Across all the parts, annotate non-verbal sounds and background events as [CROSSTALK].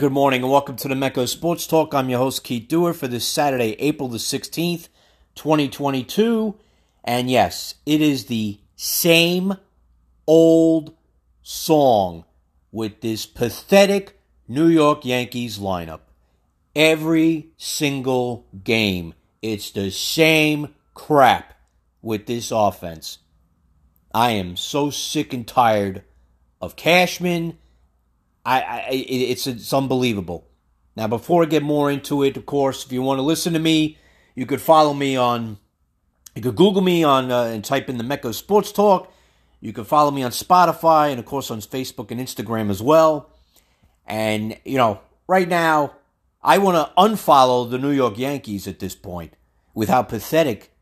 Good morning and welcome to the Mecco Sports Talk. I'm your host, Keith Duer, for this Saturday, April the 16th, 2022. And yes, it is the same old song with this pathetic New York Yankees lineup. Every single game, it's the same crap with this offense. I am so sick and tired of Cashman I, I it's it's unbelievable. Now, before I get more into it, of course, if you want to listen to me, you could follow me on, you could Google me on uh, and type in the Mecco Sports Talk. You can follow me on Spotify and of course on Facebook and Instagram as well. And you know, right now, I want to unfollow the New York Yankees at this point with how pathetic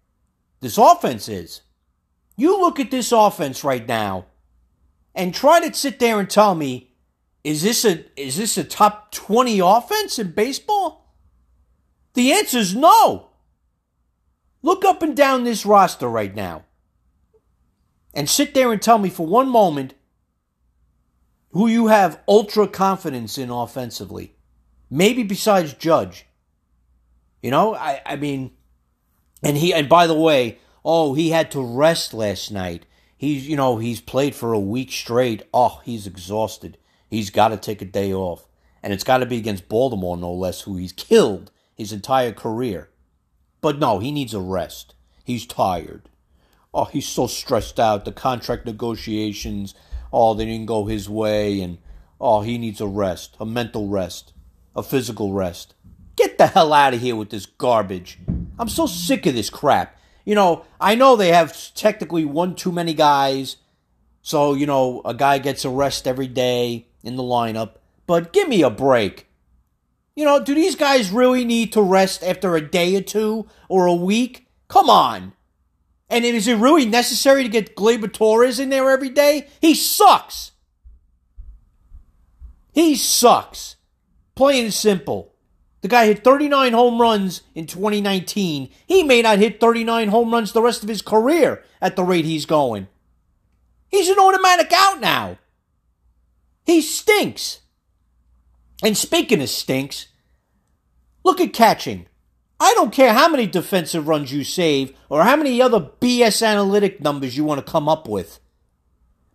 this offense is. You look at this offense right now and try to sit there and tell me is this a is this a top 20 offense in baseball? The answer is no. Look up and down this roster right now. And sit there and tell me for one moment who you have ultra confidence in offensively. Maybe besides Judge. You know, I, I mean, and he, and by the way, oh, he had to rest last night. He's, you know, he's played for a week straight. Oh, he's exhausted. He's got to take a day off. And it's got to be against Baltimore, no less, who he's killed his entire career. But no, he needs a rest. He's tired. Oh, he's so stressed out. The contract negotiations, oh, they didn't go his way. And oh, he needs a rest, a mental rest, a physical rest. Get the hell out of here with this garbage. I'm so sick of this crap. You know, I know they have technically one too many guys. So, you know, a guy gets a rest every day in the lineup, but give me a break. You know, do these guys really need to rest after a day or two or a week? Come on. And is it really necessary to get Gleyber Torres in there every day? He sucks. He sucks. Plain and simple. The guy hit 39 home runs in 2019. He may not hit 39 home runs the rest of his career at the rate he's going. He's an automatic out now. He stinks. And speaking of stinks, look at catching. I don't care how many defensive runs you save or how many other BS analytic numbers you want to come up with.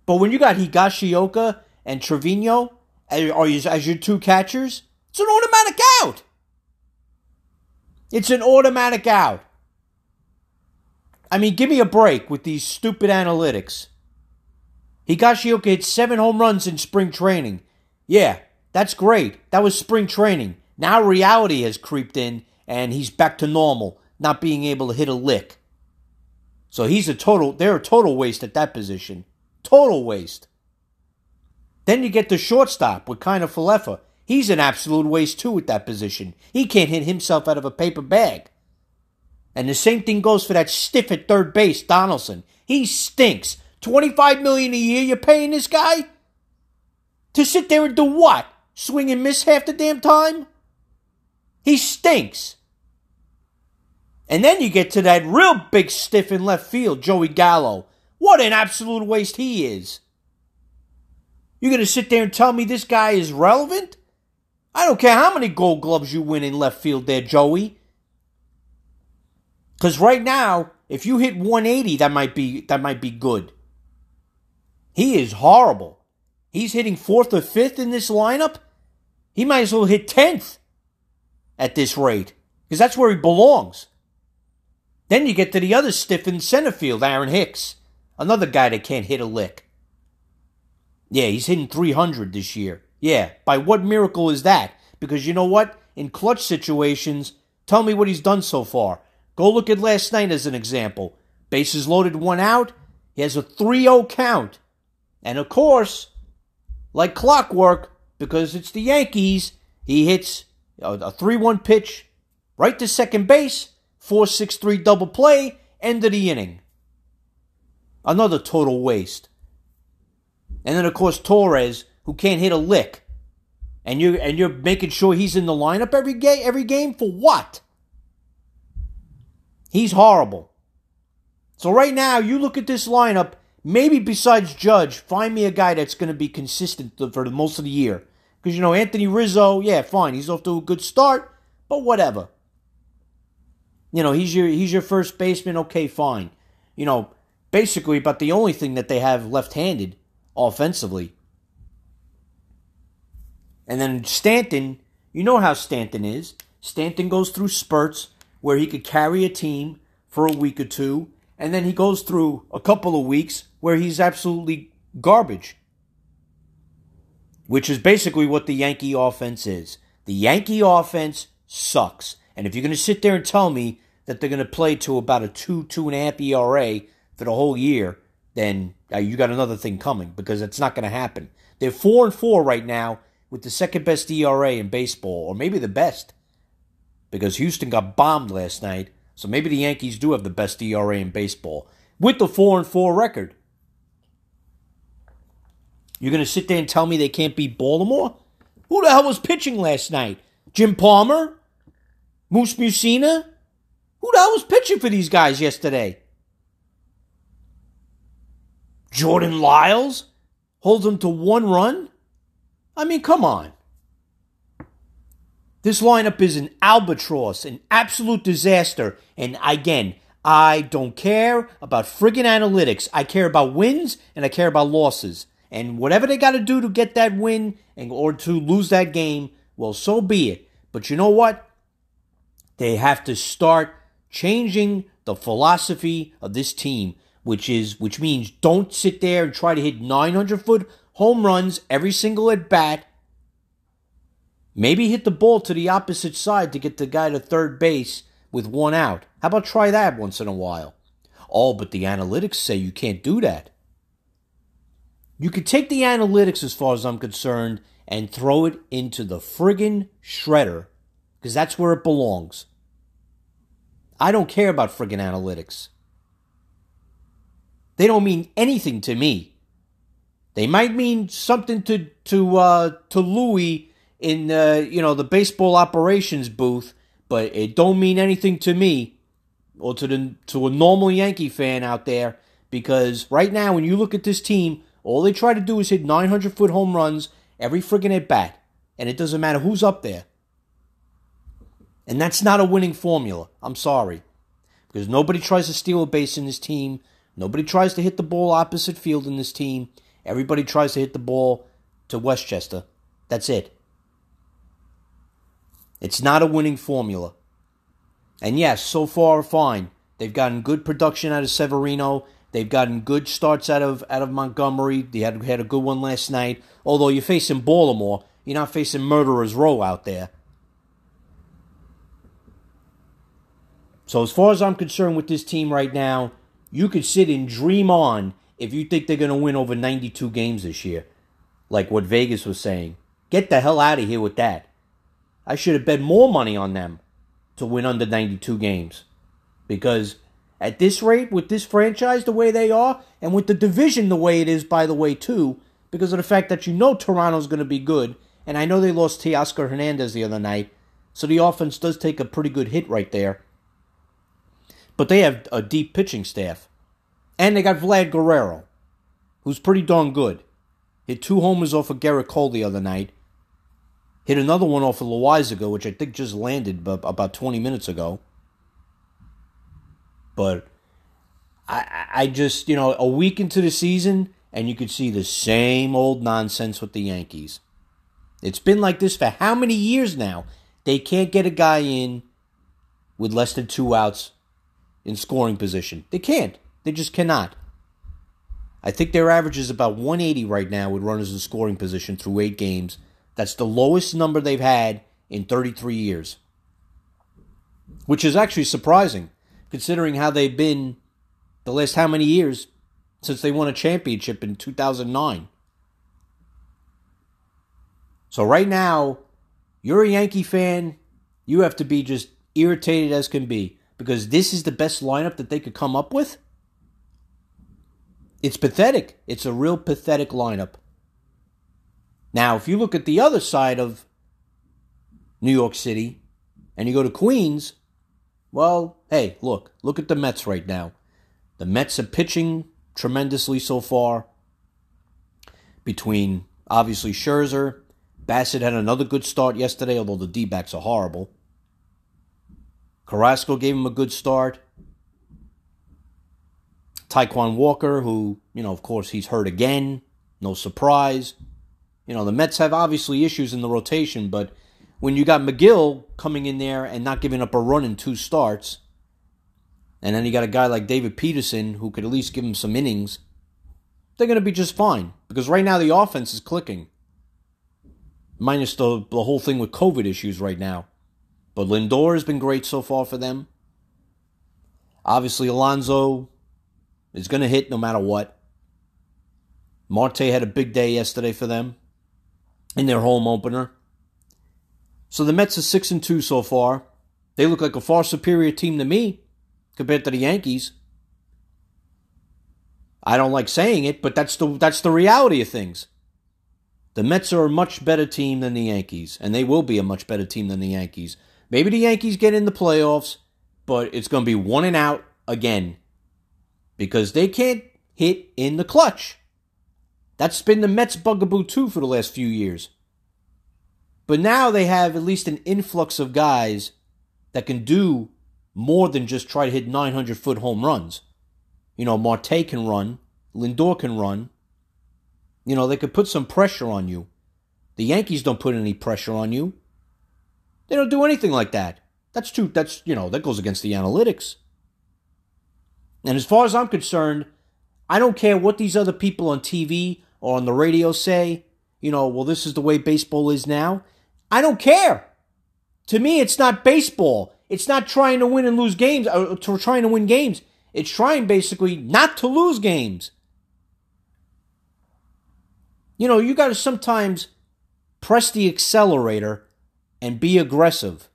But when you got Higashioka and Trevino eh, as your two catchers, it's an automatic out. It's an automatic out. I mean, give me a break with these stupid analytics. Higashioka hit seven home runs in spring training. Yeah, that's great. That was spring training. Now reality has creeped in and he's back to normal, not being able to hit a lick. So he's a total, they're a total waste at that position. Total waste. Then you get the shortstop with Kiner-Falefa. He's an absolute waste too at that position. He can't hit himself out of a paper bag. And the same thing goes for that stiff at third base, Donaldson. He stinks. 25 million a year you're paying this guy? To sit there and do what? Swing and miss half the damn time? He stinks. And then you get to that real big stiff in left field, Joey Gallo. What an absolute waste he is. You're going to sit there and tell me this guy is relevant? I don't care how many gold gloves you win in left field there, Joey. Because right now, if you hit 180, that might be that might be good. He is horrible. He's hitting fourth or fifth in this lineup. He might as well hit 10th at this rate because that's where he belongs. Then you get to the other stiff in center field, Aaron Hicks, another guy that can't hit a lick. Yeah, he's hitting 300 this year. Yeah, by what miracle is that? Because you know what? In clutch situations, tell me what he's done so far. Go look at last night as an example. Bases loaded, one out. He has a 3 0 count. And of course, like clockwork, because it's the Yankees, he hits a 3 1 pitch right to second base, 4 6 3 double play, end of the inning. Another total waste. And then, of course, Torres, who can't hit a lick. And you're, and you're making sure he's in the lineup every, game, every game for what? He's horrible. So, right now, you look at this lineup Maybe besides Judge, find me a guy that's going to be consistent for the most of the year. Because, you know, Anthony Rizzo, yeah, fine. He's off to a good start, but whatever. You know, he's your he's your first baseman, okay, fine. You know, basically about the only thing that they have left-handed offensively. And then Stanton, you know how Stanton is. Stanton goes through spurts where he could carry a team for a week or two, and then he goes through a couple of weeks where he's absolutely garbage. Which is basically what the Yankee offense is. The Yankee offense sucks. And if you're going to sit there and tell me that they're going to play to about a two, two and a half ERA for the whole year, then uh, you got another thing coming because it's not going to happen. They're four and four right now with the second best ERA in baseball, or maybe the best, because Houston got bombed last night. So maybe the Yankees do have the best ERA in baseball with the four and four record. You're going to sit there and tell me they can't beat Baltimore? Who the hell was pitching last night? Jim Palmer? Moose Mussina? Who the hell was pitching for these guys yesterday? Jordan Lyles holds them to one run? I mean, come on. This lineup is an albatross, an absolute disaster. And again, I don't care about friggin' analytics. I care about wins and I care about losses. And whatever they got to do to get that win and or to lose that game, well, so be it. But you know what? They have to start changing the philosophy of this team, which is which means don't sit there and try to hit 900 foot home runs every single at bat. Maybe hit the ball to the opposite side to get the guy to third base with one out. How about try that once in a while? Oh, but the analytics say you can't do that. You could take the analytics, as far as I'm concerned, and throw it into the friggin' shredder, because that's where it belongs. I don't care about friggin' analytics. They don't mean anything to me. They might mean something to to uh, to Louis in uh, you know the baseball operations booth, but it don't mean anything to me or to the to a normal Yankee fan out there. Because right now, when you look at this team, all they try to do is hit 900 foot home runs every friggin' at bat, and it doesn't matter who's up there. And that's not a winning formula. I'm sorry. Because nobody tries to steal a base in this team. Nobody tries to hit the ball opposite field in this team. Everybody tries to hit the ball to Westchester. That's it. It's not a winning formula. And yes, so far fine. They've gotten good production out of Severino. They've gotten good starts out of out of Montgomery. They had had a good one last night. Although you're facing Baltimore, you're not facing Murderers Row out there. So as far as I'm concerned with this team right now, you could sit and dream on if you think they're going to win over 92 games this year, like what Vegas was saying. Get the hell out of here with that. I should have bet more money on them to win under 92 games. Because at this rate, with this franchise the way they are, and with the division the way it is, by the way, too, because of the fact that you know Toronto's going to be good, and I know they lost Teoscar Hernandez the other night, so the offense does take a pretty good hit right there. But they have a deep pitching staff. And they got Vlad Guerrero, who's pretty darn good. Hit two homers off of Gerrit Cole the other night. Hit another one off of Loaisiga, which I think just landed about 20 minutes ago. But I, I just, you know, a week into the season, and you could see the same old nonsense with the Yankees. It's been like this for how many years now? They can't get a guy in with less than two outs in scoring position. They can't. They just cannot. I think their average is about 180 right now with runners in scoring position through eight games. That's the lowest number they've had in 33 years. Which is actually surprising, considering how they've been the last how many years since they won a championship in 2009. So, right now, you're a Yankee fan, you have to be just irritated as can be because this is the best lineup that they could come up with? It's pathetic. It's a real pathetic lineup. Now, if you look at the other side of New York City and you go to Queens, well, hey, look, look at the Mets right now. The Mets are pitching tremendously so far between obviously Scherzer, Bassitt had another good start yesterday, although the D backs are horrible. Carrasco gave him a good start. Taijuan Walker, who, you know, of course, he's hurt again. No surprise. You know, the Mets have obviously issues in the rotation, but when you got Megill coming in there and not giving up a run in two starts, and then you got a guy like David Peterson who could at least give him some innings, they're going to be just fine. Because right now the offense is clicking. Minus the, the whole thing with COVID issues right now. But Lindor has been great so far for them. Obviously, Alonso is going to hit no matter what. Marte had a big day yesterday for them in their home opener. So the Mets are 6 and 2 so far. They look like a far superior team to me compared to the Yankees. I don't like saying it, but that's the that's the reality of things. The Mets are a much better team than the Yankees, and they will be a much better team than the Yankees. Maybe the Yankees get in the playoffs, but it's going to be one and out again because they can't hit in the clutch. That's been the Mets' bugaboo too for the last few years. But now they have at least an influx of guys that can do more than just try to hit 900 foot home runs. You know, Marte can run, Lindor can run. You know, they could put some pressure on you. The Yankees don't put any pressure on you. They don't do anything like that. That's too that's you know, that goes against the analytics. And as far as I'm concerned, I don't care what these other people on TV or on the radio say, you know, well this is the way baseball is now. I don't care. To me, it's not baseball. It's not trying to win and lose games, or uh, trying to win games. It's trying basically not to lose games. You know, you got to sometimes press the accelerator and be aggressive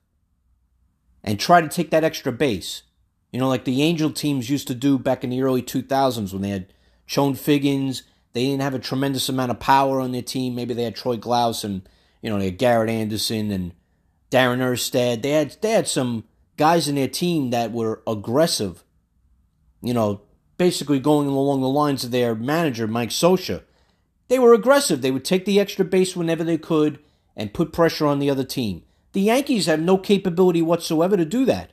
and try to take that extra base. You know, like the Angel teams used to do back in the early 2000s when they had Chone Figgins. They didn't have a tremendous amount of power on their team. Maybe they had Troy Glaus and, you know, they had Garrett Anderson and Darren Erstad. They had, they had some guys in their team that were aggressive you know, basically going along the lines of their manager, Mike Scioscia. They were aggressive. They would take the extra base whenever they could and put pressure on the other team. The Yankees have no capability whatsoever to do that.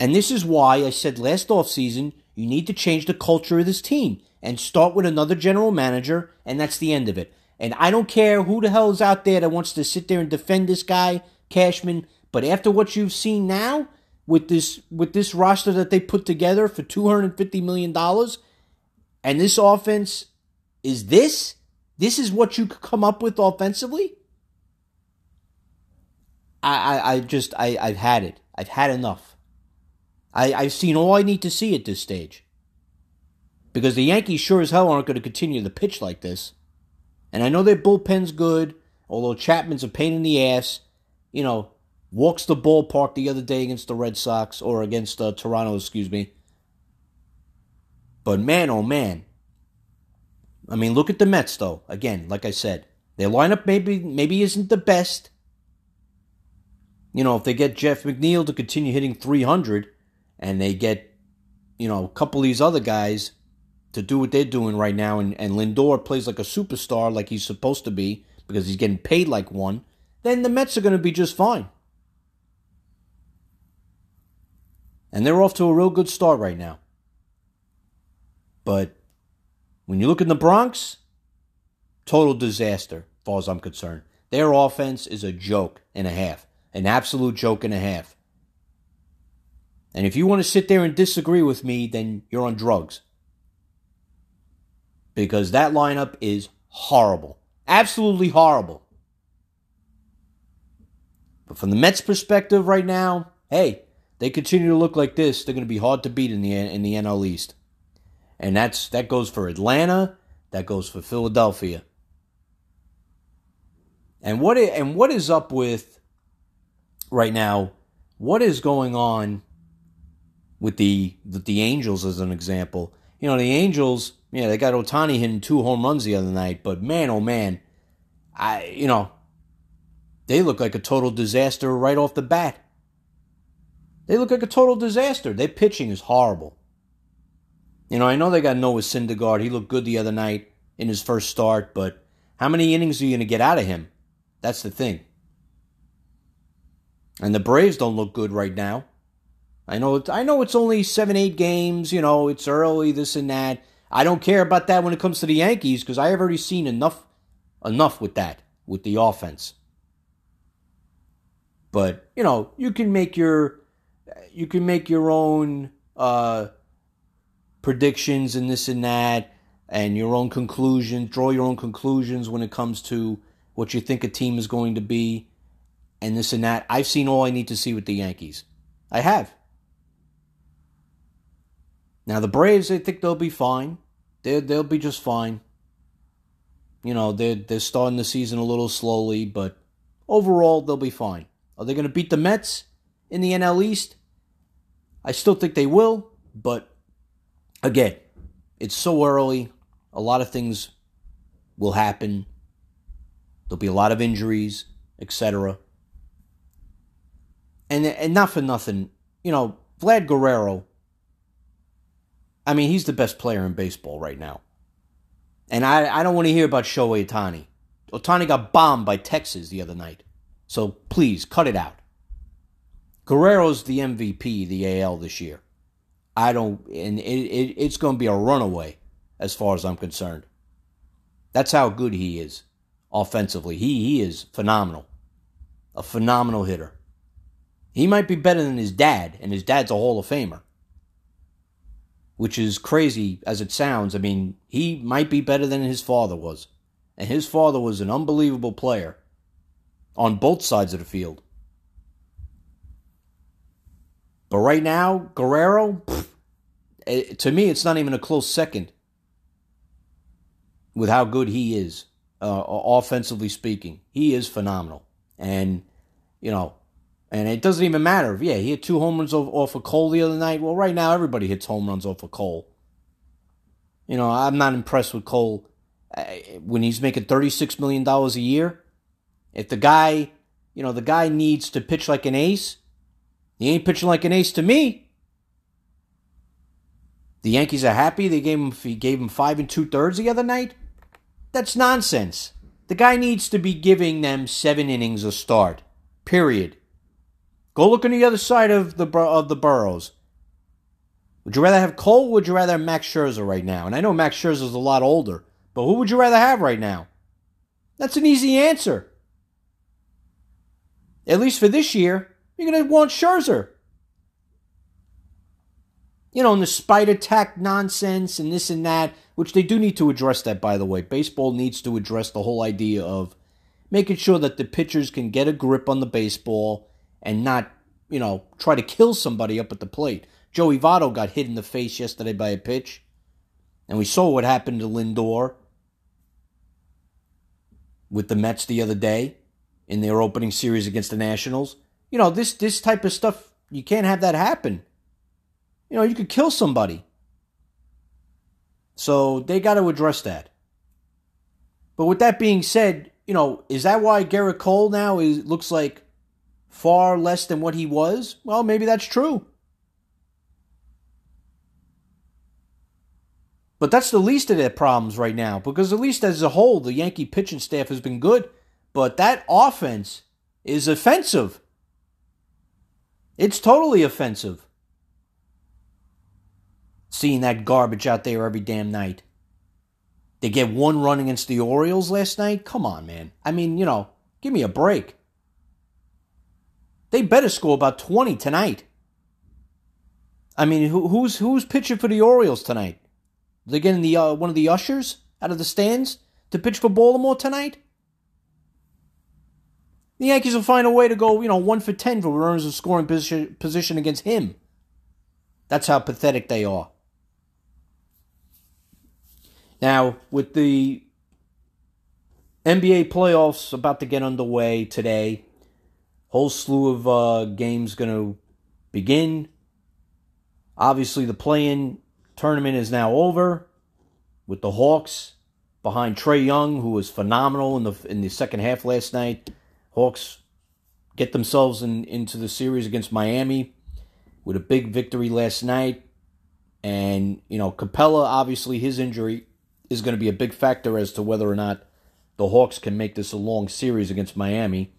And this is why I said last offseason you need to change the culture of this team and start with another general manager, and that's the end of it. And I don't care who the hell is out there that wants to sit there and defend this guy, Cashman, but after what you've seen now, with this with this roster that they put together for two hundred fifty million dollars, and this offense is this. This is what you could come up with offensively. I, I, I just I, I've had it. I've had enough. I, I've seen all I need to see at this stage. Because the Yankees sure as hell aren't going to continue to pitch like this. And I know their bullpen's good, although Chapman's a pain in the ass. You know, walks the ballpark the other day against the Red Sox or against uh, Toronto, excuse me. But man, oh man. I mean, look at the Mets though. Again, like I said, their lineup maybe maybe isn't the best. You know, if they get Jeff McNeil to continue hitting 300 and they get, you know, a couple of these other guys to do what they're doing right now and, and Lindor plays like a superstar like he's supposed to be because he's getting paid like one, then the Mets are going to be just fine. And they're off to a real good start right now. But when you look in the Bronx, total disaster, as far as I'm concerned. Their offense is a joke and a half, an absolute joke and a half. And if you want to sit there and disagree with me, then you're on drugs. Because that lineup is horrible. Absolutely horrible. But from the Mets' perspective right now, hey, they continue to look like this, they're going to be hard to beat in the in the NL East. And that's that goes for Atlanta, that goes for Philadelphia. And what and what is up with right now? What is going on with the with the Angels as an example? You know, the Angels, yeah, they got Ohtani hitting two home runs the other night, but man, oh man, I you know, they look like a total disaster right off the bat. They look like a total disaster. Their pitching is horrible. You know, I know they got Noah Syndergaard. He looked good the other night in his first start, but How many innings are you going to get out of him? That's the thing. And the Braves don't look good right now. I know I know it's only 7 8 games, you know, it's early this and that. I don't care about that when it comes to the Yankees because I have already seen enough enough with that with the offense. But, you know, you can make your you can make your own uh predictions and this and that and your own conclusions, draw your own conclusions when it comes to what you think a team is going to be and this and that. I've seen all I need to see with the Yankees. I have. Now the Braves, I think they'll be fine. They they'll be just fine. You know, they're they're starting the season a little slowly, but overall they'll be fine. Are they going to beat the Mets in the NL East? I still think they will, but again, it's so early. A lot of things will happen. There'll be a lot of injuries, etc. And and not for nothing, you know, Vlad Guerrero. I mean, he's the best player in baseball right now. And I, I don't want to hear about Shohei Ohtani. Ohtani got bombed by Texas the other night. So please, cut it out. Guerrero's the MVP the AL this year. I don't, and it, it, it's going to be a runaway as far as I'm concerned. That's how good he is offensively. He, he is phenomenal. A phenomenal hitter. He might be better than his dad, and his dad's a Hall of Famer. Which is crazy as it sounds. I mean, he might be better than his father was. And his father was an unbelievable player on both sides of the field. But right now, Guerrero, pff, eh, to me, it's not even a close second with how good he is, uh, offensively speaking. He is phenomenal. And, you know, and it doesn't even matter. Yeah, he had two home runs off, off of Cole the other night. Well, right now, everybody hits home runs off of Cole. You know, I'm not impressed with Cole uh, when he's making $36 million a year. If the guy, you know, the guy needs to pitch like an ace, he ain't pitching like an ace to me. The Yankees are happy they gave him he gave him five and two thirds the other night. That's nonsense. The guy needs to be giving them seven innings a start. Period. Go look on the other side of the of the boroughs. Would you rather have Cole? would you rather have Max Scherzer right now? And I know Max Scherzer is a lot older, but who would you rather have right now? That's an easy answer. At least for this year, you're going to want Scherzer. You know, and the spider tack nonsense and this and that, which they do need to address that, by the way. Baseball needs to address the whole idea of making sure that the pitchers can get a grip on the baseball and not, you know, try to kill somebody up at the plate. Joey Votto got hit in the face yesterday by a pitch. And we saw what happened to Lindor with the Mets the other day in their opening series against the Nationals. You know, this this type of stuff, you can't have that happen. You know, you could kill somebody. So they got to address that. But with that being said, you know, is that why Gerrit Cole now is looks like far less than what he was? Well, maybe that's true. But that's the least of their problems right now because, at least as a whole, the Yankee pitching staff has been good. But that offense is offensive. It's totally offensive. Seeing that garbage out there every damn night. They get one run against the Orioles last night? Come on, man. I mean, you know, give me a break. They better score about 20 tonight. I mean, who, who's who's pitching for the Orioles tonight? They're getting the uh, one of the ushers out of the stands to pitch for Baltimore tonight. The Yankees will find a way to go, you know, one for ten for runners of scoring position, position against him. That's how pathetic they are. Now, with the NBA playoffs about to get underway today, whole slew of uh, games going to begin. Obviously, the play-in tournament is now over with the Hawks behind Trae Young, who was phenomenal in the in the second half last night. Hawks get themselves in, into the series against Miami with a big victory last night. And, you know, Capela, obviously, his injury is going to be a big factor as to whether or not the Hawks can make this a long series against Miami.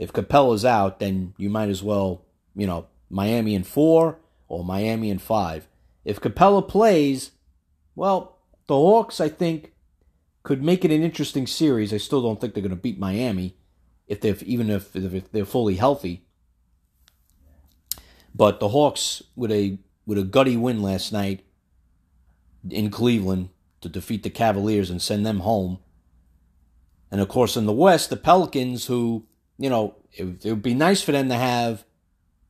If Capela's out, then you might as well, you know, Miami in four or Miami in five. If Capela plays, well, the Hawks, I think, could make it an interesting series. I still don't think they're going to beat Miami, if they even if, if they're fully healthy. But the Hawks with a with a gutty win last night in Cleveland to defeat the Cavaliers and send them home. And of course, in the West, the Pelicans, who, you know, it, it, would be nice for them to have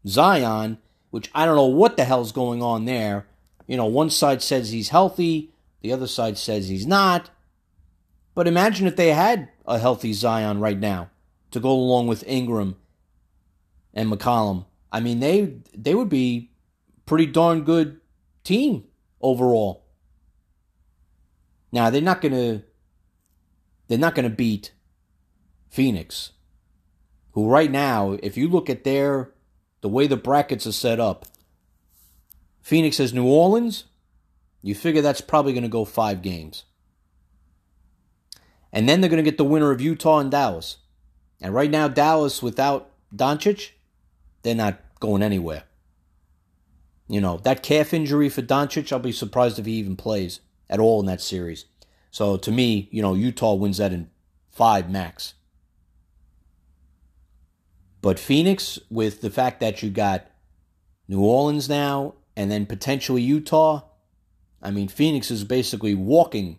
Zion, which I don't know what the hell's going on there. You know, one side says he's healthy, the other side says he's not. But imagine if they had a healthy Zion right now to go along with Ingram and McCollum. I mean, they they would be pretty darn good team overall. Now they're not gonna they're not gonna beat Phoenix, who right now, if you look at their the way the brackets are set up, Phoenix has New Orleans. You figure that's probably going to go five games. And then they're going to get the winner of Utah and Dallas. And right now, Dallas without Doncic, they're not going anywhere. You know, that calf injury for Doncic, I'll be surprised if he even plays at all in that series. So to me, you know, Utah wins that in five max. But Phoenix, with the fact that you got New Orleans now and then potentially Utah, I mean, Phoenix is basically walking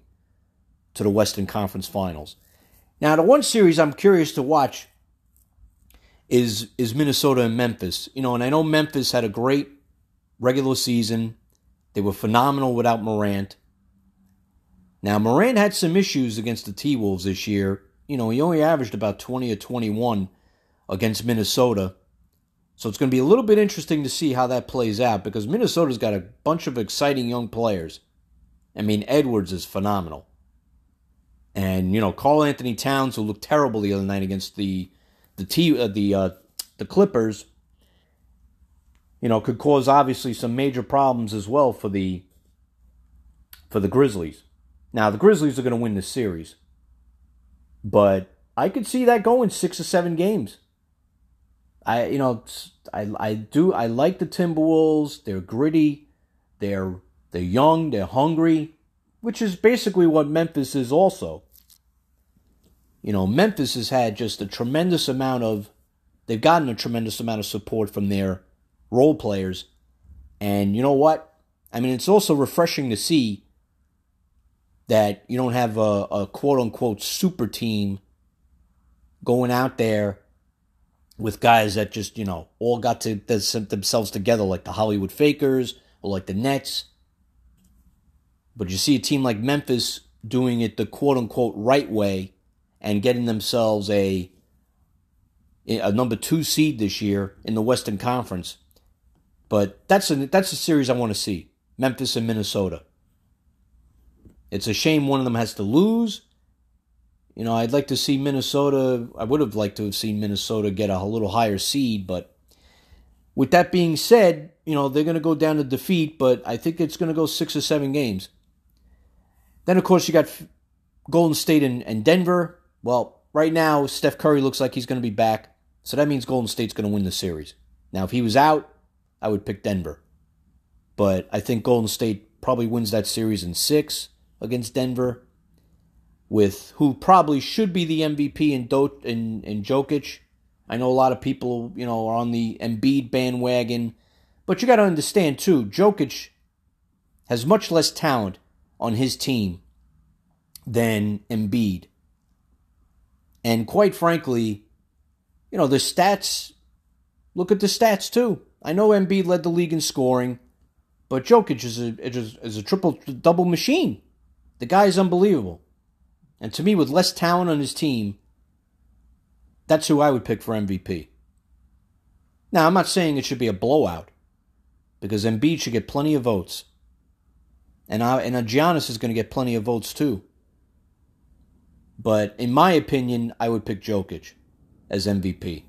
to the Western Conference Finals. Now, the one series I'm curious to watch is is Minnesota and Memphis. You know, and I know Memphis had a great regular season. They were phenomenal without Morant. Now, Morant had some issues against the T Wolves this year. You know, he only averaged about 20 or 21 against Minnesota. So it's going to be a little bit interesting to see how that plays out because Minnesota's got a bunch of exciting young players. I mean, Edwards is phenomenal. And, you know, Karl-Anthony Towns, who looked terrible the other night against the the T, uh, the uh, the Clippers, you know, could cause obviously some major problems as well for the for the Grizzlies. Now, the Grizzlies are going to win this series. But I could see that going 6 or 7 games. I you know, I I do I like the Timberwolves. They're gritty. They're they're young, they're hungry, which is basically what Memphis is also. You know, Memphis has had just a tremendous amount of they've gotten a tremendous amount of support from their role players. And you know what? I mean, it's also refreshing to see that you don't have a, a quote unquote super team going out there with guys that just, you know, all got to themselves together like the Hollywood Fakers or like the Nets. But you see a team like Memphis doing it the quote unquote right way and getting themselves a a number two seed this year in the Western Conference. But that's a that's a series I want to see. Memphis and Minnesota. It's a shame one of them has to lose. You know, I'd like to see Minnesota. I would have liked to have seen Minnesota get a little higher seed, but with that being said, you know, they're going to go down to defeat, but I think it's going to go six or seven games. Then, of course, you got Golden State and, and Denver. Well, right now, Steph Curry looks like he's going to be back. So that means Golden State's going to win the series. Now, if he was out, I would pick Denver. But I think Golden State probably wins that series in six against Denver, with who probably should be the MVP in, Do- in, in Jokic. I know a lot of people, you know, are on the Embiid bandwagon. But you got to understand, too, Jokic has much less talent on his team than Embiid. And quite frankly, you know, the stats, look at the stats too. I know Embiid led the league in scoring, but Jokic is a, is a triple double machine. The guy is unbelievable. And to me, with less talent on his team, that's who I would pick for MVP. Now, I'm not saying it should be a blowout, because Embiid should get plenty of votes. And, I, and Giannis is going to get plenty of votes too. But in my opinion, I would pick Jokic as MVP.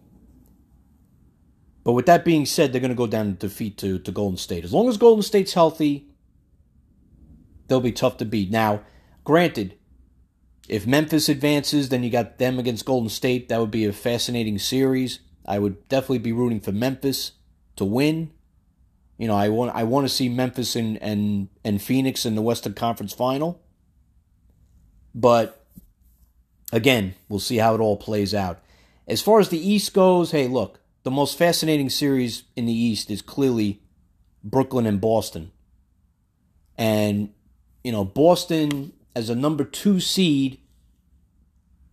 But with that being said, they're going to go down to defeat to, to Golden State. As long as Golden State's healthy, they'll be tough to beat. Now, granted, If Memphis advances, then you got them against Golden State. That would be a fascinating series. I would definitely be rooting for Memphis to win. You know, I want I want to see Memphis and and and Phoenix in the Western Conference Final. But again, we'll see how it all plays out. As far as the East goes, hey, look, the most fascinating series in the East is clearly Brooklyn and Boston. And you know, Boston as a number 2 seed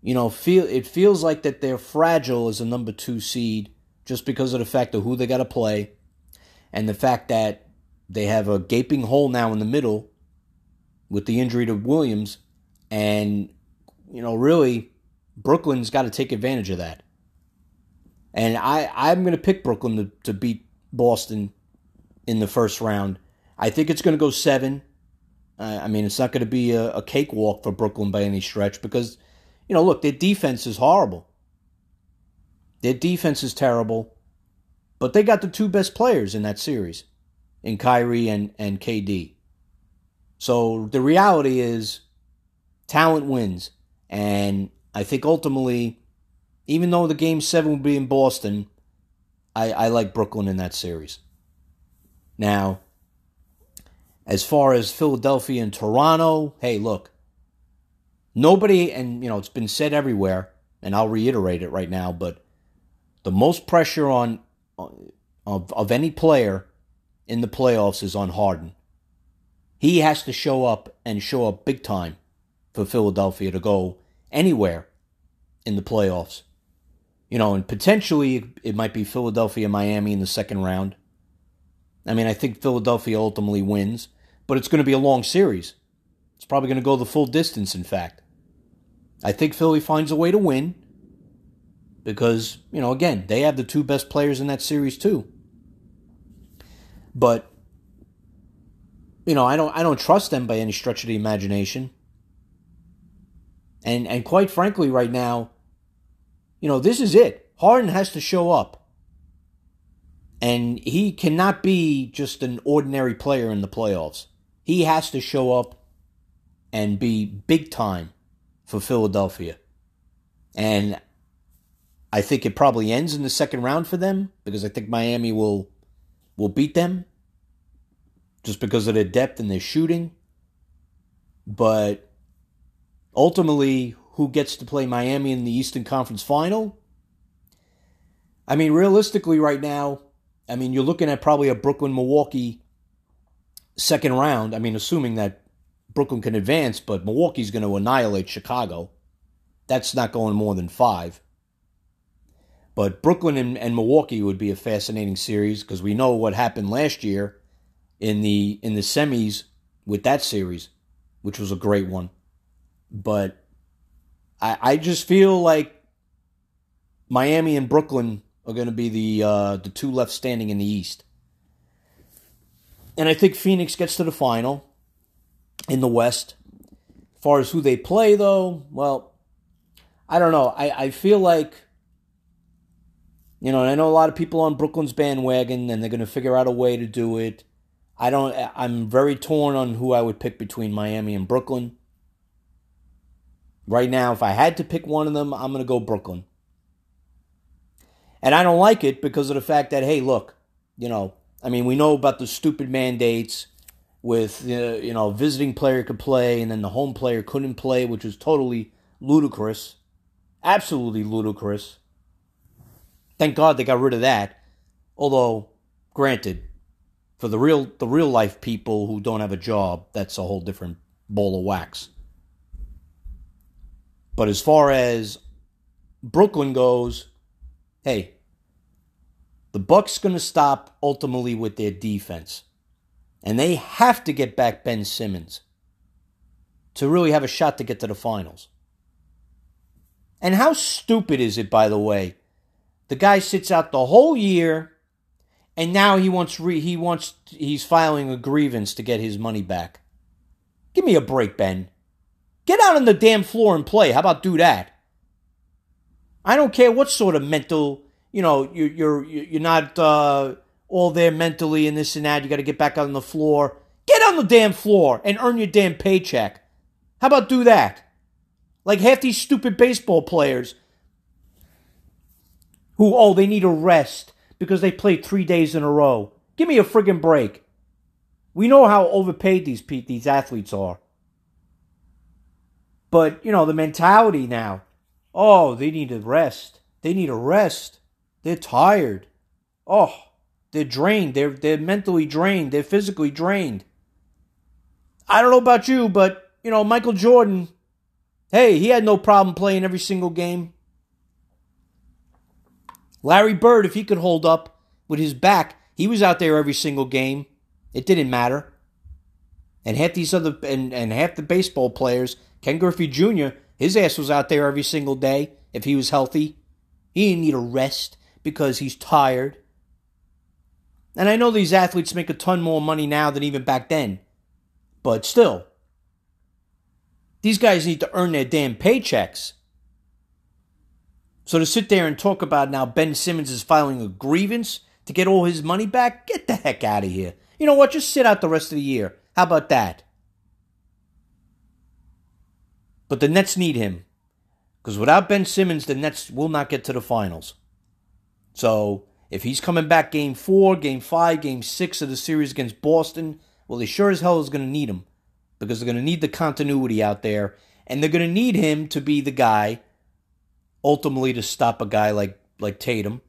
you know, feel it feels like that they're fragile as a number two seed just because of the fact of who they got to play, and the fact that they have a gaping hole now in the middle with the injury to Williams, and you know, really, Brooklyn's got to take advantage of that. And I, I'm going to pick Brooklyn to, to beat Boston in the first round. I think it's going to go seven. I mean, it's not going to be a, a cakewalk for Brooklyn by any stretch because you know, look, their defense is horrible. Their defense is terrible, but they got the two best players in that series, in Kyrie and, and KD. So the reality is, talent wins. And I think ultimately, even though the game seven will be in Boston, I, I like Brooklyn in that series. Now, as far as Philadelphia and Toronto, hey, look, Nobody, and you know, it's been said everywhere, and I'll reiterate it right now, but the most pressure on of, of any player in the playoffs is on Harden. He has to show up and show up big time for Philadelphia to go anywhere in the playoffs. You know, and potentially it might be Philadelphia Miami in the second round. I mean, I think Philadelphia ultimately wins, but it's going to be a long series. It's probably going to go the full distance, in fact. I think Philly finds a way to win because, you know, again, they have the two best players in that series too. But you know, I don't I don't trust them by any stretch of the imagination. And and quite frankly right now, you know, this is it. Harden has to show up. And he cannot be just an ordinary player in the playoffs. He has to show up and be big time for Philadelphia. And I think it probably ends in the second round for them because I think Miami will will beat them just because of their depth and their shooting. But ultimately, who gets to play Miami in the Eastern Conference Final? I mean, realistically, right now, I mean, you're looking at probably a Brooklyn Milwaukee second round. I mean, assuming that Brooklyn can advance, but Milwaukee's going to annihilate Chicago. That's not going more than five. But Brooklyn and, and Milwaukee would be a fascinating series because we know what happened last year in the in the semis with that series, which was a great one. But I, I just feel like Miami and Brooklyn are going to be the uh, the two left standing in the East. And I think Phoenix gets to the final in the West. As far as who they play, though, well, I don't know. I, I feel like, you know, I know a lot of people on Brooklyn's bandwagon and they're going to figure out a way to do it. I don't, I'm very torn on who I would pick between Miami and Brooklyn. Right now, if I had to pick one of them, I'm going to go Brooklyn. And I don't like it because of the fact that, hey, look, you know, I mean, we know about the stupid mandates with uh, you know visiting player could play and then the home player couldn't play, which was totally ludicrous, absolutely ludicrous. Thank God they got rid of that. Although, granted, for the real the real life people who don't have a job, that's a whole different bowl of wax. But as far as Brooklyn goes, hey, the Bucks going to stop ultimately with their defense. And they have to get back Ben Simmons to really have a shot to get to the finals. And how stupid is it, by the way? The guy sits out the whole year, and now he wants re- he wants he's filing a grievance to get his money back. Give me a break, Ben. Get out on the damn floor and play. How about do that? I don't care what sort of mental, you know, you're you're you're not. Uh, all there mentally and this and that. You got to get back on the floor. Get on the damn floor and earn your damn paycheck. How about do that? Like half these stupid baseball players who, oh, they need a rest because they played three days in a row. Give me a friggin' break. We know how overpaid these these athletes are. But, you know, the mentality now, oh, they need a rest. They need a rest. They're tired. Oh, they're drained. They're they're mentally drained. They're physically drained. I don't know about you, but you know, Michael Jordan, hey, he had no problem playing every single game. Larry Bird, if he could hold up with his back, he was out there every single game. It didn't matter. And half these other and, and half the baseball players, Ken Griffey Jr., his ass was out there every single day if he was healthy. He didn't need a rest because he's tired. And I know these athletes make a ton more money now than even back then. But still, these guys need to earn their damn paychecks. So to sit there and talk about now Ben Simmons is filing a grievance to get all his money back, get the heck out of here. You know what? Just sit out the rest of the year. How about that? But the Nets need him. Because without Ben Simmons, the Nets will not get to the finals. So if he's coming back game four, game five, game six of the series against Boston, well, they sure as hell is going to need him. Because they're going to need the continuity out there. And they're going to need him to be the guy ultimately to stop a guy like like Tatum.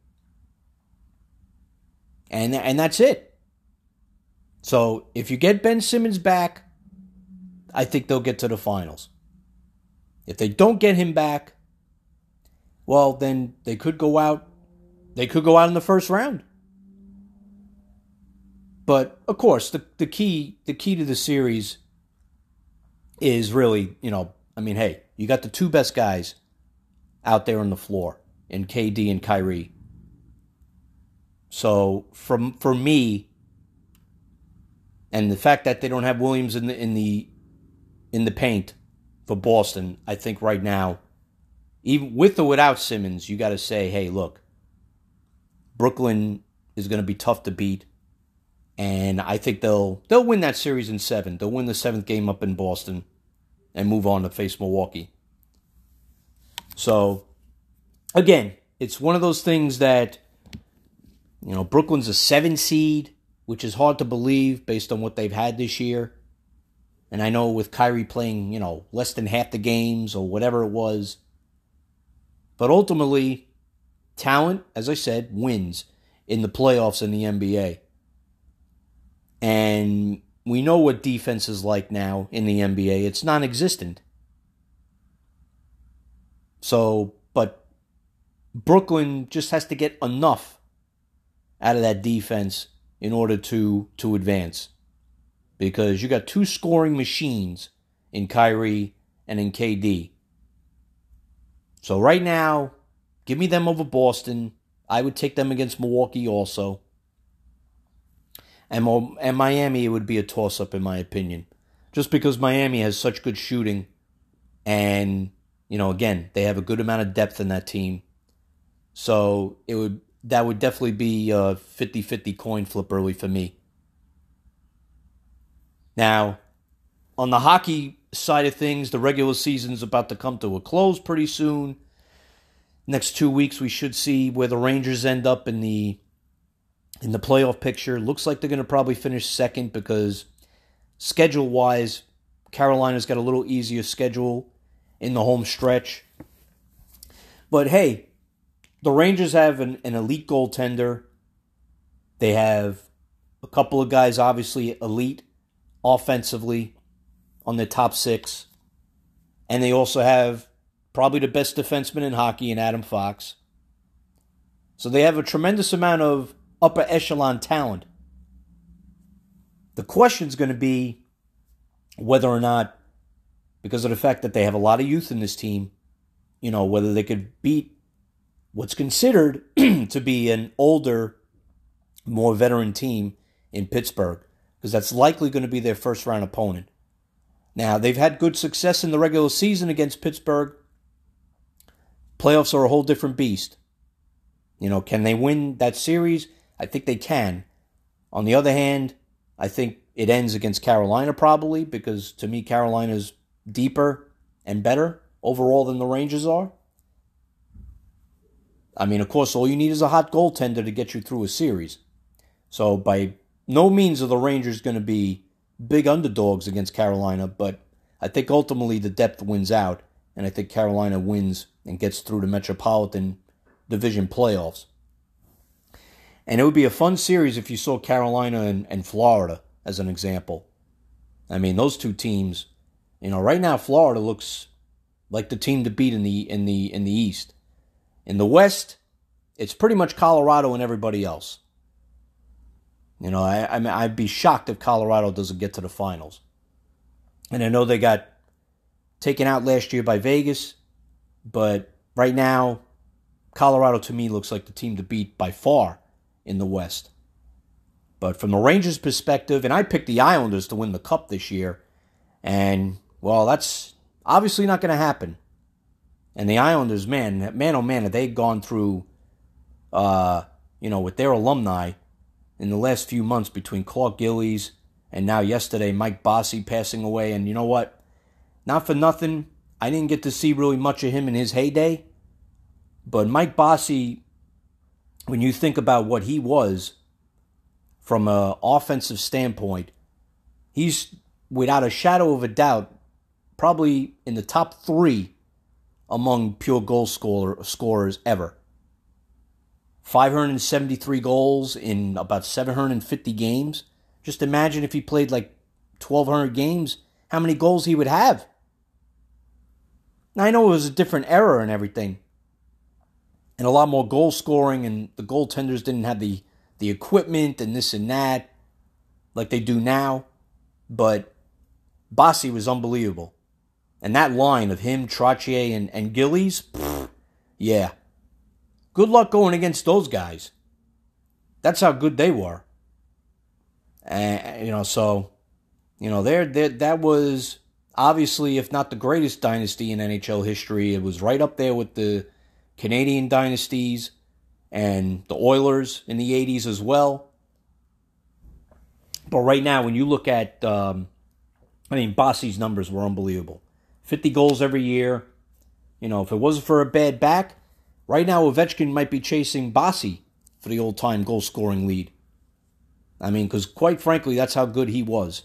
And and that's it. So if you get Ben Simmons back, I think they'll get to the finals. If they don't get him back, well then they could go out they could go out in the first round. But of course, the the key the key to the series is really, you know, I mean, hey, you got the two best guys out there on the floor in KD and Kyrie. So from for me, and the fact that they don't have Williams in the in the in the paint for Boston, I think right now, even with or without Simmons, you got to say, hey, look, Brooklyn is going to be tough to beat, and I think they'll they'll win that series in seven. They'll win the seventh game up in Boston, and move on to face Milwaukee. So, again, it's one of those things that, you know, Brooklyn's a seven seed, which is hard to believe based on what they've had this year. And I know with Kyrie playing, you know, less than half the games or whatever it was. But ultimately, talent, as I said, wins in the playoffs in the NBA. And we know what defense is like now in the NBA. It's non existent. So, but Brooklyn just has to get enough out of that defense in order to to advance. Because you got two scoring machines in Kyrie and in KD. So right now, give me them over Boston. I would take them against Milwaukee also. And, and Miami, it would be a toss up, in my opinion. Just because Miami has such good shooting and you know, again, they have a good amount of depth in that team. So it would that would definitely be a 50-50 coin flip early for me. Now, on the hockey side of things, the regular season's about to come to a close pretty soon. Next two weeks, we should see where the Rangers end up in the in the playoff picture. Looks like they're going to probably finish second because schedule wise, Carolina's got a little easier schedule in the home stretch. But hey, the Rangers have an, an elite goaltender. They have a couple of guys, obviously elite offensively on the top six. And they also have probably the best defenseman in hockey in Adam Fox. So they have a tremendous amount of upper echelon talent. The question is going to be whether or not because of the fact that they have a lot of youth in this team. You know, whether they could beat what's considered [CLEARS THROAT] to be an older, more veteran team in Pittsburgh, because that's likely going to be their first round opponent. Now, they've had good success in the regular season against Pittsburgh. Playoffs are a whole different beast. You know, can they win that series? I think they can. On the other hand, I think it ends against Carolina probably because to me Carolina's deeper and better. overall than the Rangers are. I mean, of course, all you need is a hot goaltender to get you through a series. So, by no means are the Rangers going to be big underdogs against Carolina, but I think ultimately the depth wins out, and I think Carolina wins and gets through the Metropolitan Division playoffs. And it would be a fun series if you saw Carolina and, and Florida as an example. I mean, those two teams, you know, right now Florida looks like the team to beat in the in the in the East. In the West, it's pretty much Colorado and everybody else. You know, I, I mean, I'd be shocked if Colorado doesn't get to the finals. And I know they got taken out last year by Vegas, but right now, Colorado to me looks like the team to beat by far in the West. But from the Rangers' perspective, and I picked the Islanders to win the Cup this year, and well, that's obviously not going to happen. And the Islanders, man, man, oh man, have they gone through, uh, you know, with their alumni in the last few months between Clark Gillies and now yesterday Mike Bossy passing away. And you know what? Not for nothing, I didn't get to see really much of him in his heyday. But Mike Bossy, when you think about what he was from an offensive standpoint, he's without a shadow of a doubt probably in the top three among pure goal scorer, scorers ever. 573 goals in about 750 games. Just imagine if he played like 1,200 games, how many goals he would have. Now, I know it was a different era and everything, and a lot more goal scoring, and the goaltenders didn't have the, the equipment and this and that like they do now, but Bossy was unbelievable. And that line of him, Trottier, and, and Gillies, yeah. Good luck going against those guys. That's how good they were. And, you know, so, you know, there that was obviously, if not the greatest dynasty in NHL history, it was right up there with the Canadian dynasties and the Oilers in the 80s as well. But right now, when you look at, um, I mean, Bossy's numbers were unbelievable. 50 goals every year. You know, if it wasn't for a bad back, right now Ovechkin might be chasing Bossy for the old time goal scoring lead. I mean, because quite frankly, that's how good he was.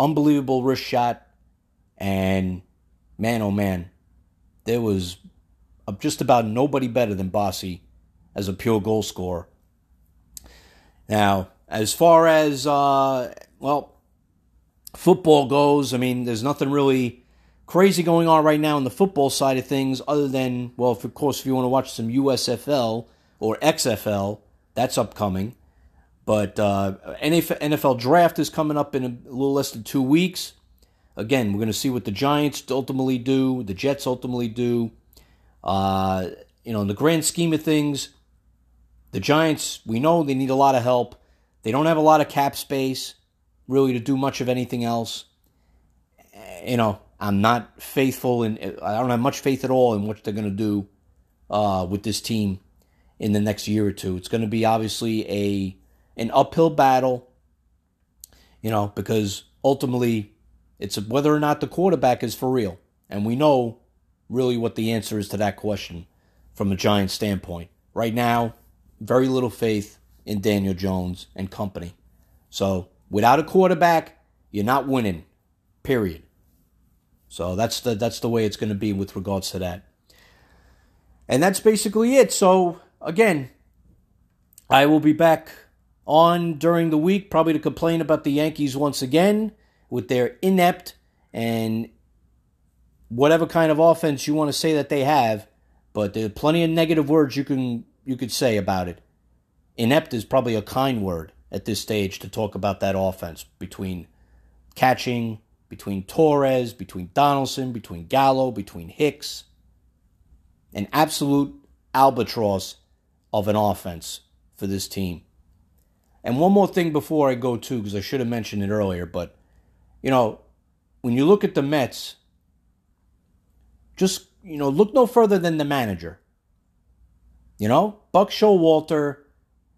Unbelievable wrist shot. And man, oh man, there was just about nobody better than Bossy as a pure goal scorer. Now, as far as, uh, well, football goes, I mean, there's nothing really crazy going on right now in the football side of things, other than, well, if, of course, if you want to watch some USFL or XFL, that's upcoming. But uh, NFL draft is coming up in a little less than two weeks. Again, we're going to see what the Giants ultimately do, the Jets ultimately do. Uh, you know, in the grand scheme of things, the Giants, we know they need a lot of help. They don't have a lot of cap space, really, to do much of anything else. You know, I'm not faithful and I don't have much faith at all in what they're going to do uh, with this team in the next year or two. It's going to be obviously a an uphill battle, you know, because ultimately it's whether or not the quarterback is for real, and we know really what the answer is to that question from a Giant standpoint. Right now, very little faith in Daniel Jones and company. So without a quarterback, you're not winning. Period. So that's the that's the way it's going to be with regards to that. And that's basically it. So again, I will be back on during the week probably to complain about the Yankees once again with their inept and whatever kind of offense you want to say that they have, but there are plenty of negative words you can you could say about it. Inept is probably a kind word at this stage to talk about that offense between catching, between Torres, between Donaldson, between Gallo, between Hicks. An absolute albatross of an offense for this team. And one more thing before I go to, because I should have mentioned it earlier, but you know, when you look at the Mets, just you know, look no further than the manager. You know, Buck Showalter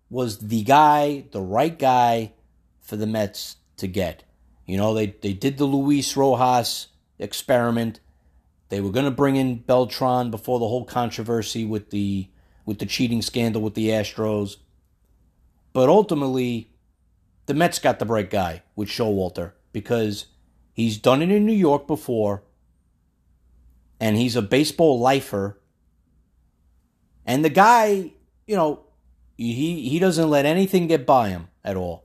was the guy, the right guy for the Mets to get. You know, they, they did the Luis Rojas experiment. They were going to bring in Beltran before the whole controversy with the with the cheating scandal with the Astros. But ultimately, the Mets got the right guy with Showalter because he's done it in New York before and he's a baseball lifer. And the guy, you know, he he doesn't let anything get by him at all.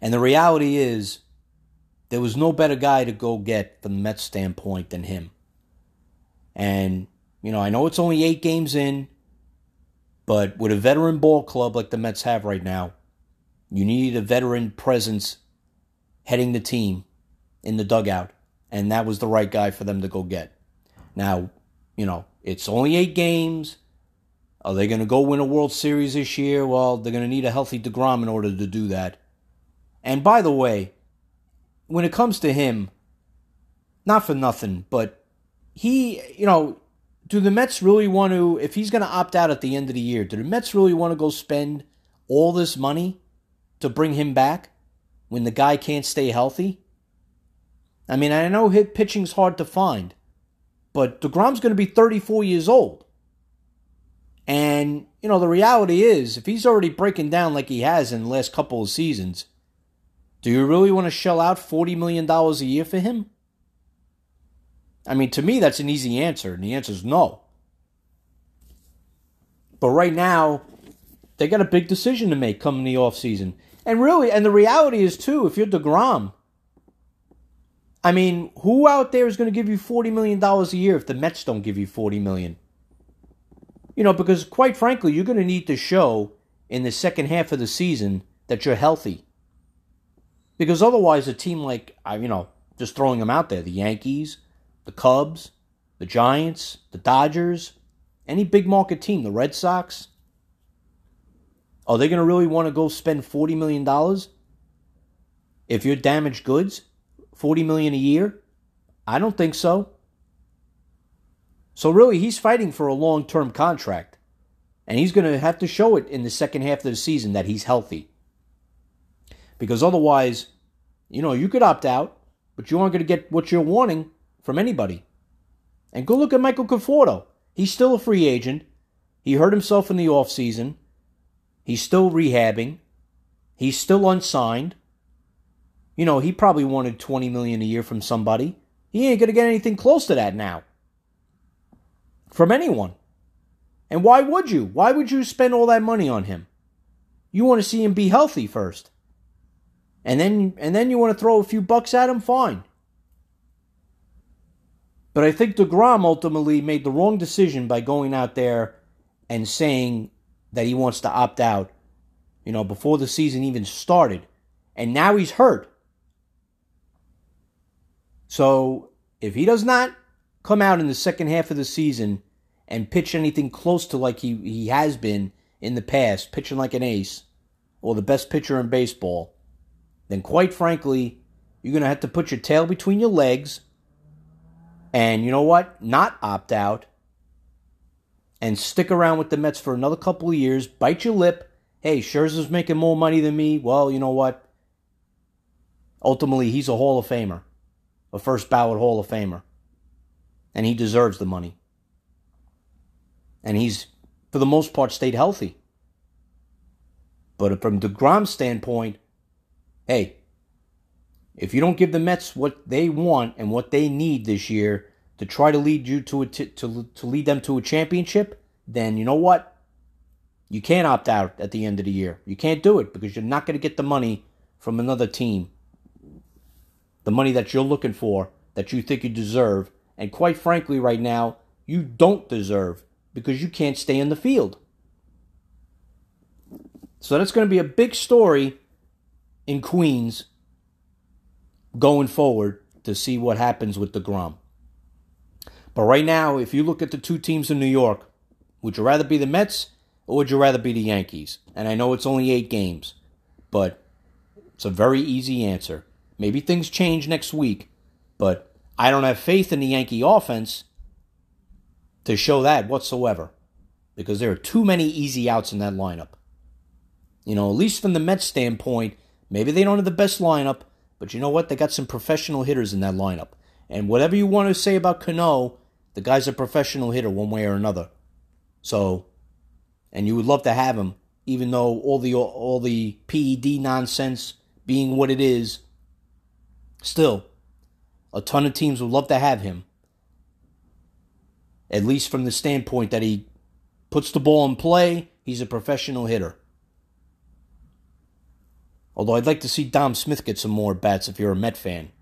And the reality is there was no better guy to go get from the Mets standpoint than him. And, you know, I know it's only eight games in, but with a veteran ball club like the Mets have right now, you need a veteran presence heading the team in the dugout. And that was the right guy for them to go get. Now, you know, it's only eight games. Are they going to go win a World Series this year? Well, they're going to need a healthy DeGrom in order to do that. And by the way, when it comes to him, not for nothing, but he, you know, do the Mets really want to, if he's going to opt out at the end of the year, do the Mets really want to go spend all this money to bring him back when the guy can't stay healthy? I mean, I know hit pitching's hard to find, but DeGrom's going to be 34 years old. And, you know, the reality is, if he's already breaking down like he has in the last couple of seasons, do you really want to shell out $40 million a year for him? I mean, to me, that's an easy answer, and the answer is no. But right now, they got a big decision to make coming the offseason. And really, and the reality is, too, if you're DeGrom, I mean, who out there is going to give you $40 million a year if the Mets don't give you 40 million? You know, because quite frankly, you're going to need to show in the second half of the season that you're healthy. Because otherwise, a team like, you know, just throwing them out there, the Yankees, the Cubs, the Giants, the Dodgers, any big market team, the Red Sox, are they going to really want to go spend $40 million? If you're damaged goods, 40 million a year? I don't think so. So really, he's fighting for a long-term contract. And he's going to have to show it in the second half of the season that he's healthy. Because otherwise, you know, you could opt out, but you aren't going to get what you're wanting from anybody. And go look at Michael Conforto. He's still a free agent. He hurt himself in the offseason. He's still rehabbing. He's still unsigned. You know, he probably wanted 20 million a year from somebody. He ain't going to get anything close to that now. From anyone. And why would you? Why would you spend all that money on him? You want to see him be healthy first and then and then you want to throw a few bucks at him, fine. But I think DeGrom ultimately made the wrong decision by going out there and saying that he wants to opt out, you know, before the season even started. And now he's hurt. So if he does not come out in the second half of the season and pitch anything close to like he, he has been in the past, pitching like an ace, or the best pitcher in baseball, then quite frankly, you're going to have to put your tail between your legs and you know what? Not opt out and stick around with the Mets for another couple of years, bite your lip. Hey, Scherzer's making more money than me. Well, you know what? Ultimately, he's a Hall of Famer, a first ballot Hall of Famer. And he deserves the money. And he's, for the most part, stayed healthy. But from DeGrom's standpoint, hey, if you don't give the Mets what they want and what they need this year to try to lead you to a t- to to lead them to a championship, then you know what? You can't opt out at the end of the year. You can't do it because you're not going to get the money from another team. The money that you're looking for, that you think you deserve, and quite frankly, right now, you don't deserve because you can't stay in the field. So that's going to be a big story in Queens going forward to see what happens with the DeGrom. But right now, if you look at the two teams in New York, would you rather be the Mets or would you rather be the Yankees? And I know it's only eight games, but it's a very easy answer. Maybe things change next week, but I don't have faith in the Yankee offense to show that whatsoever because there are too many easy outs in that lineup. You know, at least from the Mets standpoint, Maybe they don't have the best lineup, but you know what? They got some professional hitters in that lineup. And whatever you want to say about Cano, the guy's a professional hitter one way or another. So, and you would love to have him, even though all the all the PED nonsense being what it is. Still, a ton of teams would love to have him. At least from the standpoint that he puts the ball in play, he's a professional hitter. Although I'd like to see Dom Smith get some more bats if you're a Met fan.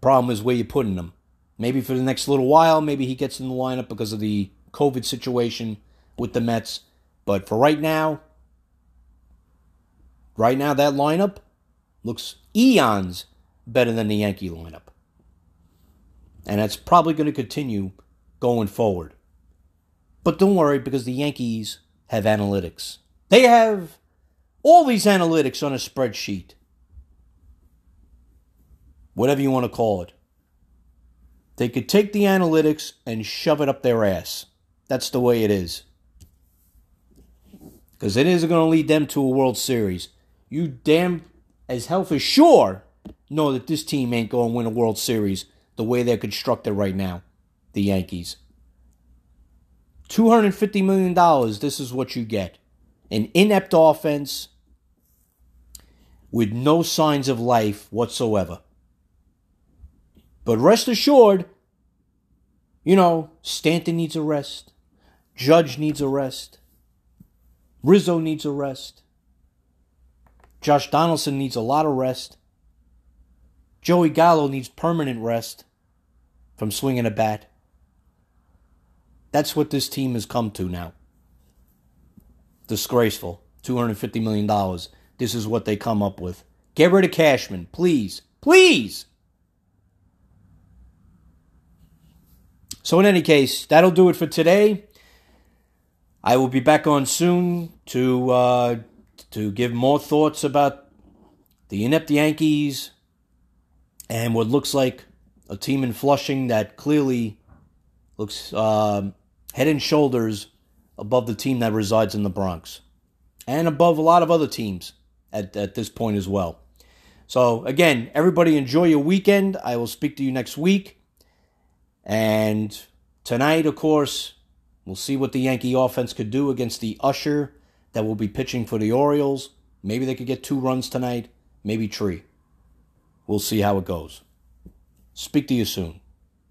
Problem is where you're putting him. Maybe for the next little while, maybe he gets in the lineup because of the COVID situation with the Mets. But for right now, right now that lineup looks eons better than the Yankee lineup. And that's probably going to continue going forward. But don't worry because the Yankees have analytics. They have all these analytics on a spreadsheet. Whatever you want to call it. They could take the analytics and shove it up their ass. That's the way it is. Because it isn't going to lead them to a World Series. You damn as hell for sure know that this team ain't going to win a World Series the way they're constructed right now, the Yankees. $250 million, this is what you get. An inept offense with no signs of life whatsoever. But rest assured, you know, Stanton needs a rest. Judge needs a rest. Rizzo needs a rest. Josh Donaldson needs a lot of rest. Joey Gallo needs permanent rest from swinging a bat. That's what this team has come to now. Disgraceful. $250 million. This is what they come up with. Get rid of Cashman, please. Please! So, in any case, that'll do it for today. I will be back on soon to uh, to give more thoughts about the inept Yankees and what looks like a team in Flushing that clearly looks uh, head and shoulders above the team that resides in the Bronx and above a lot of other teams at, at this point as well. So, again, everybody enjoy your weekend. I will speak to you next week. And tonight, of course, we'll see what the Yankee offense could do against the Usher that will be pitching for the Orioles. Maybe they could get two runs tonight, maybe three. We'll see how it goes. Speak to you soon.